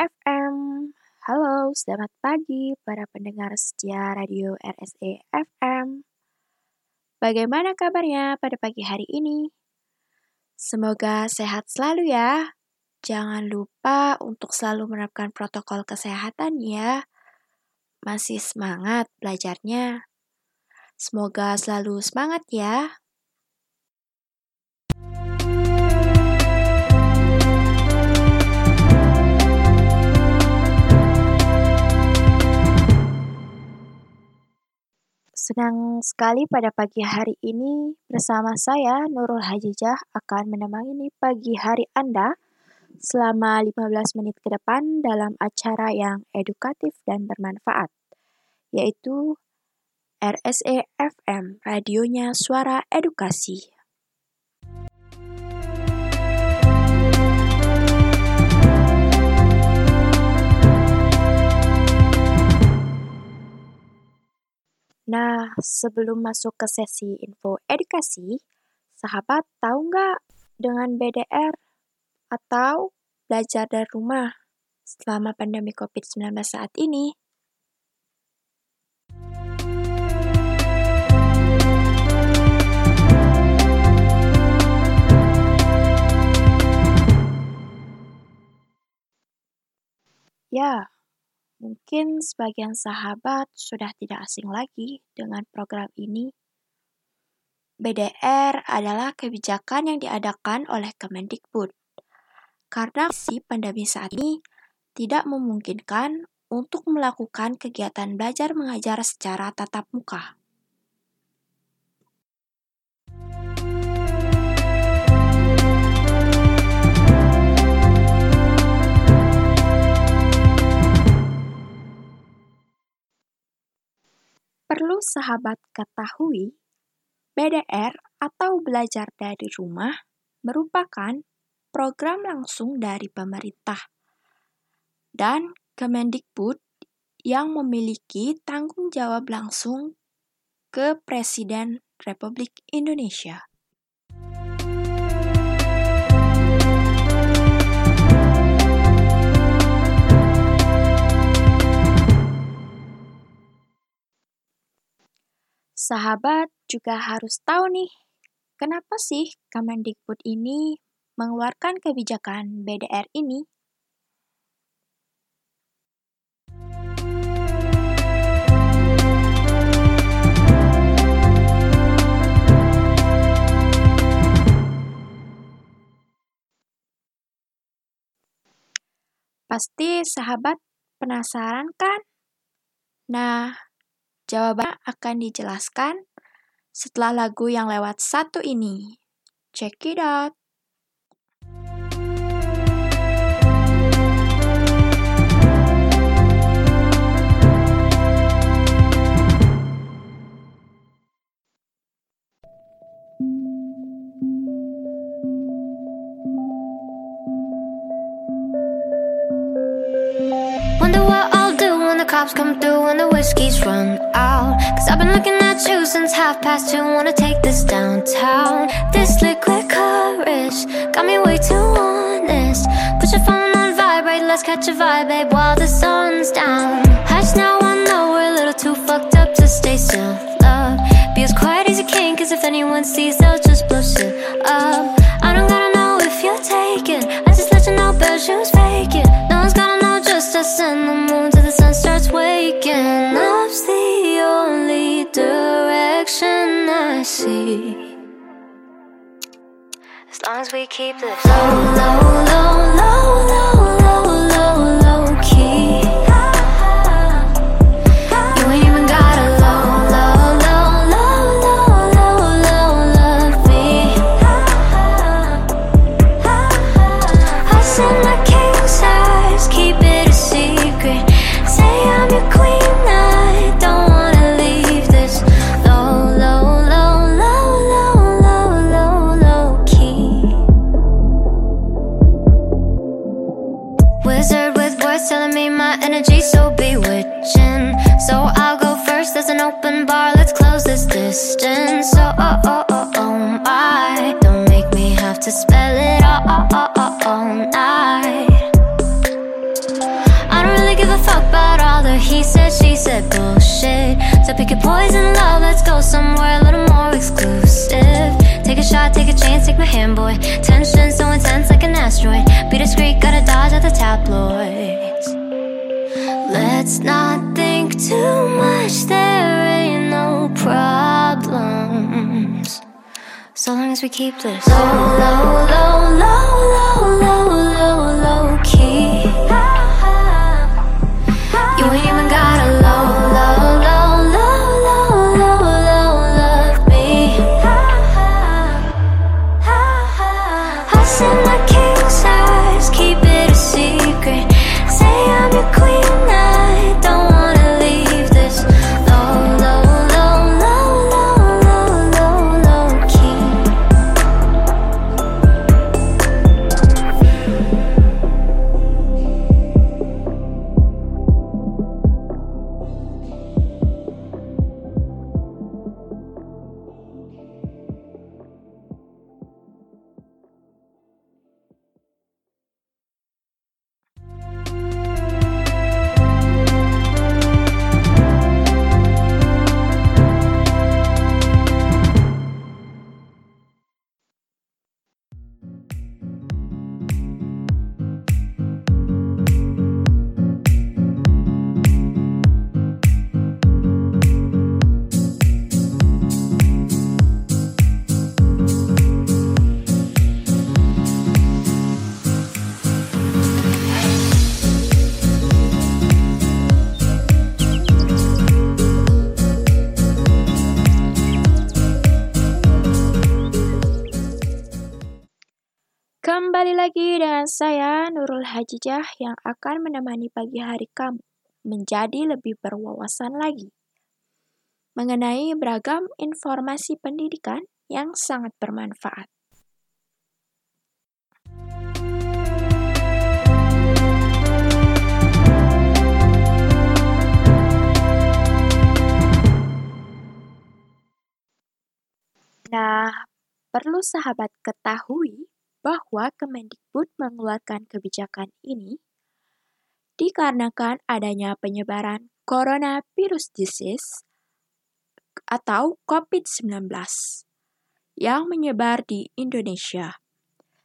FM. Halo, selamat pagi para pendengar setia radio RSE FM. Bagaimana kabarnya pada pagi hari ini? Semoga sehat selalu ya. Jangan lupa untuk selalu menerapkan protokol kesehatan ya. Masih semangat belajarnya? Semoga selalu semangat ya. Senang sekali pada pagi hari ini bersama saya Nurul Hajijah akan menemani pagi hari Anda selama 15 menit ke depan dalam acara yang edukatif dan bermanfaat, yaitu RSE FM, radionya suara edukasi. Nah, sebelum masuk ke sesi info edukasi, sahabat tahu nggak dengan BDR atau belajar dari rumah selama pandemi COVID-19 saat ini? Ya, Mungkin sebagian sahabat sudah tidak asing lagi dengan program ini. BDR adalah kebijakan yang diadakan oleh Kemendikbud. Karena si pandemi saat ini tidak memungkinkan untuk melakukan kegiatan belajar mengajar secara tatap muka. Sahabat ketahui, BDR atau belajar dari rumah merupakan program langsung dari pemerintah dan Kemendikbud yang memiliki tanggung jawab langsung ke Presiden Republik Indonesia. Sahabat juga harus tahu nih, kenapa sih Kemendikbud ini mengeluarkan kebijakan BDR ini? Pasti sahabat penasaran kan? Nah, Jawaban akan dijelaskan setelah lagu yang lewat satu ini. Check it out! Cops come through when the whiskey's run out. Cause I've been looking at you since half past two Wanna take this downtown. This liquid courage got me way too honest. Put your phone on vibrate, let's catch a vibe, babe While the sun's down. Hush now, I know we're a little too fucked up to stay still. Love, be as quiet as you can Cause if anyone sees, they'll just blow shit up. I don't gotta know if you're taken I just let you know, bad shoes fake it. No one's gotta know just us and the moon long as we keep this low, low, low, low, low, bar, let's close this distance Oh, oh, oh, oh, oh my Don't make me have to spell it all, all, all, all, all night I don't really give a fuck about all the he said, she said bullshit. So pick your poison, love, let's go somewhere a little more exclusive. Take a shot, take a chance, take my hand, boy. Tension so intense like an asteroid. Be discreet, gotta dodge at the tabloids. Let's not think too much, So long as we keep this. Low, low, low, low, low, Kembali lagi dengan saya Nurul Hajijah yang akan menemani pagi hari kamu menjadi lebih berwawasan lagi mengenai beragam informasi pendidikan yang sangat bermanfaat. Nah, perlu sahabat ketahui bahwa Kemendikbud mengeluarkan kebijakan ini dikarenakan adanya penyebaran coronavirus disease atau COVID-19 yang menyebar di Indonesia.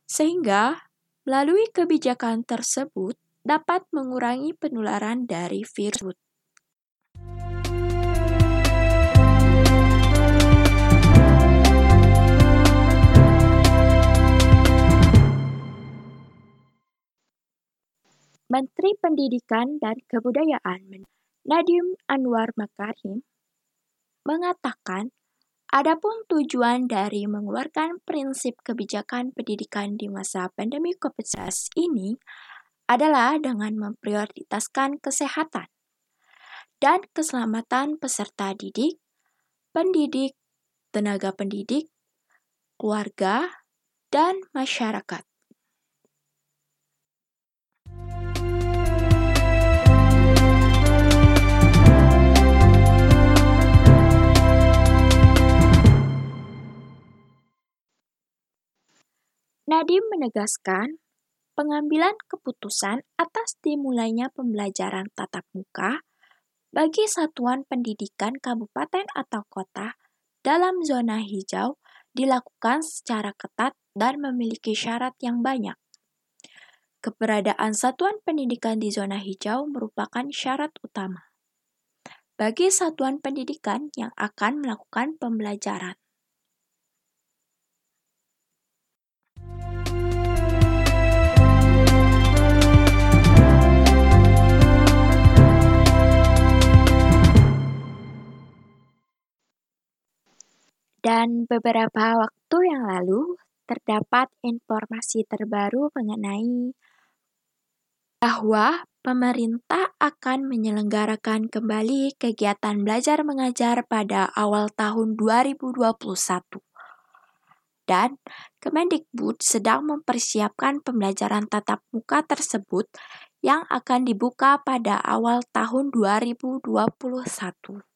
Sehingga melalui kebijakan tersebut dapat mengurangi penularan dari virus Menteri Pendidikan dan Kebudayaan Nadiem Anwar Makarim mengatakan adapun tujuan dari mengeluarkan prinsip kebijakan pendidikan di masa pandemi COVID-19 ini adalah dengan memprioritaskan kesehatan dan keselamatan peserta didik, pendidik, tenaga pendidik, keluarga, dan masyarakat. Nadiem menegaskan pengambilan keputusan atas dimulainya pembelajaran tatap muka bagi satuan pendidikan kabupaten atau kota dalam zona hijau dilakukan secara ketat dan memiliki syarat yang banyak. Keberadaan satuan pendidikan di zona hijau merupakan syarat utama bagi satuan pendidikan yang akan melakukan pembelajaran. Dan beberapa waktu yang lalu terdapat informasi terbaru mengenai bahwa pemerintah akan menyelenggarakan kembali kegiatan belajar mengajar pada awal tahun 2021. Dan Kemendikbud sedang mempersiapkan pembelajaran tatap muka tersebut yang akan dibuka pada awal tahun 2021.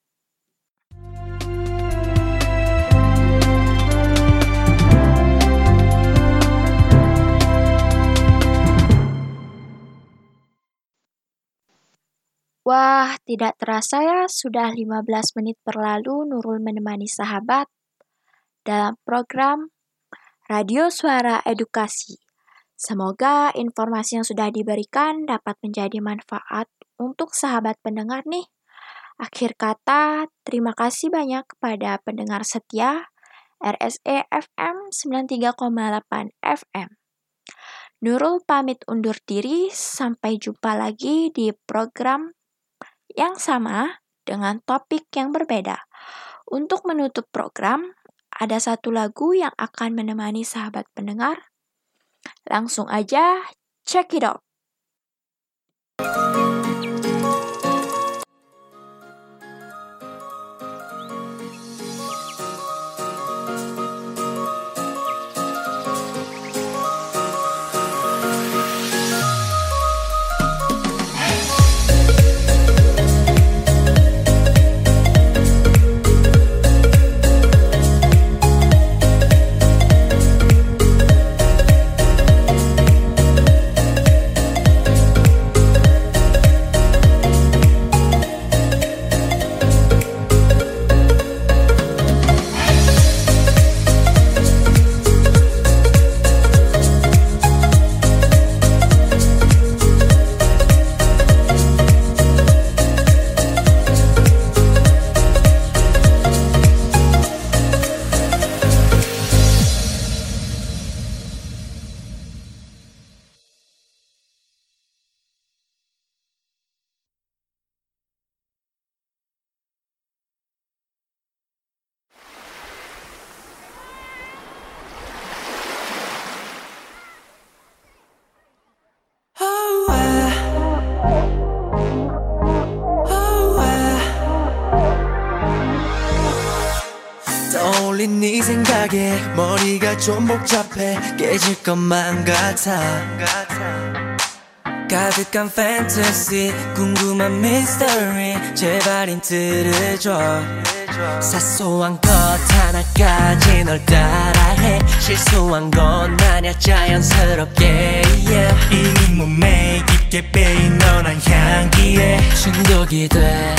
Wah, tidak terasa ya, sudah 15 menit berlalu Nurul menemani sahabat dalam program Radio Suara Edukasi. Semoga informasi yang sudah diberikan dapat menjadi manfaat untuk sahabat pendengar nih. Akhir kata, terima kasih banyak kepada pendengar setia RSE FM 93,8 FM. Nurul pamit undur diri, sampai jumpa lagi di program yang sama dengan topik yang berbeda. Untuk menutup program, ada satu lagu yang akan menemani sahabat pendengar. Langsung aja, check it out. 떠올린 네 생각에 머리가 좀 복잡해 깨질 것만 같아. 가득한 판타지 궁금한 미스터리 제발 힌트를 줘. 사소한 것 하나까지 널 따라해. 실수한 건 아냐 자연스럽게 yeah. 이미 몸에 깊게 빼인 너란 향기에 중독이 돼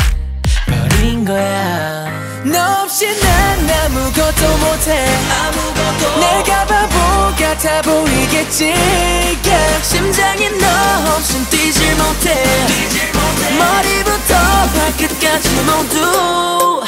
버린 거야 너 없이 난 아무것도 못해. 아무것도. 내가 바보 같아 보이겠지. Yeah. 심장이 너 없인 뛰질 못해. 머리부터 발끝까지 모두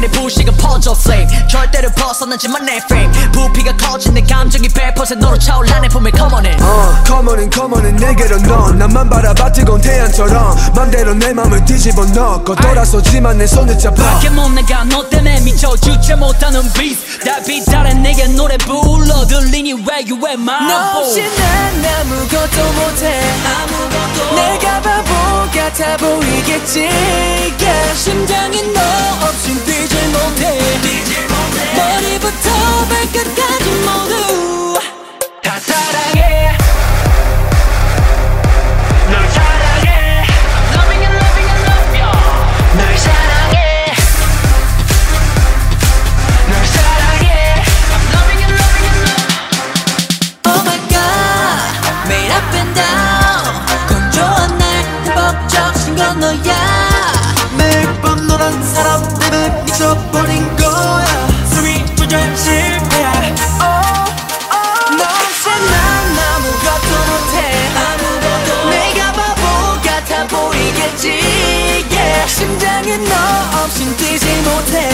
잠깐의 부식은 퍼져 flame 절대로 벗어나지만 내 frame 부피가 커진 내 감정이 100% 너로 차올라 내 품에 come on in. 어, 커먼은 커먼은 내게로 넌 나만 바라봐 뜨거운 태양처럼 맘대로 내 맘을 뒤집어 넣고 돌아서지만 내 손을 잡아. 밖에 못 나가 너 때문에 미쳐 주체 못하는 beat 달빛 아래 내게 노래 불러 들리니 where you at my 너 없이 난 아무것도 못해. 아무것도. 내가 바보 같아 보이겠지. Yeah. 매일 밤 너란 사람 때문에 미쳐버린 거야. 숨이 조절 실패야. oh, oh. 너 없이 난 아무것도 아무것도 내가 바보 같아 보이겠지. Yeah. 심장은 너 없인 뛰지 못해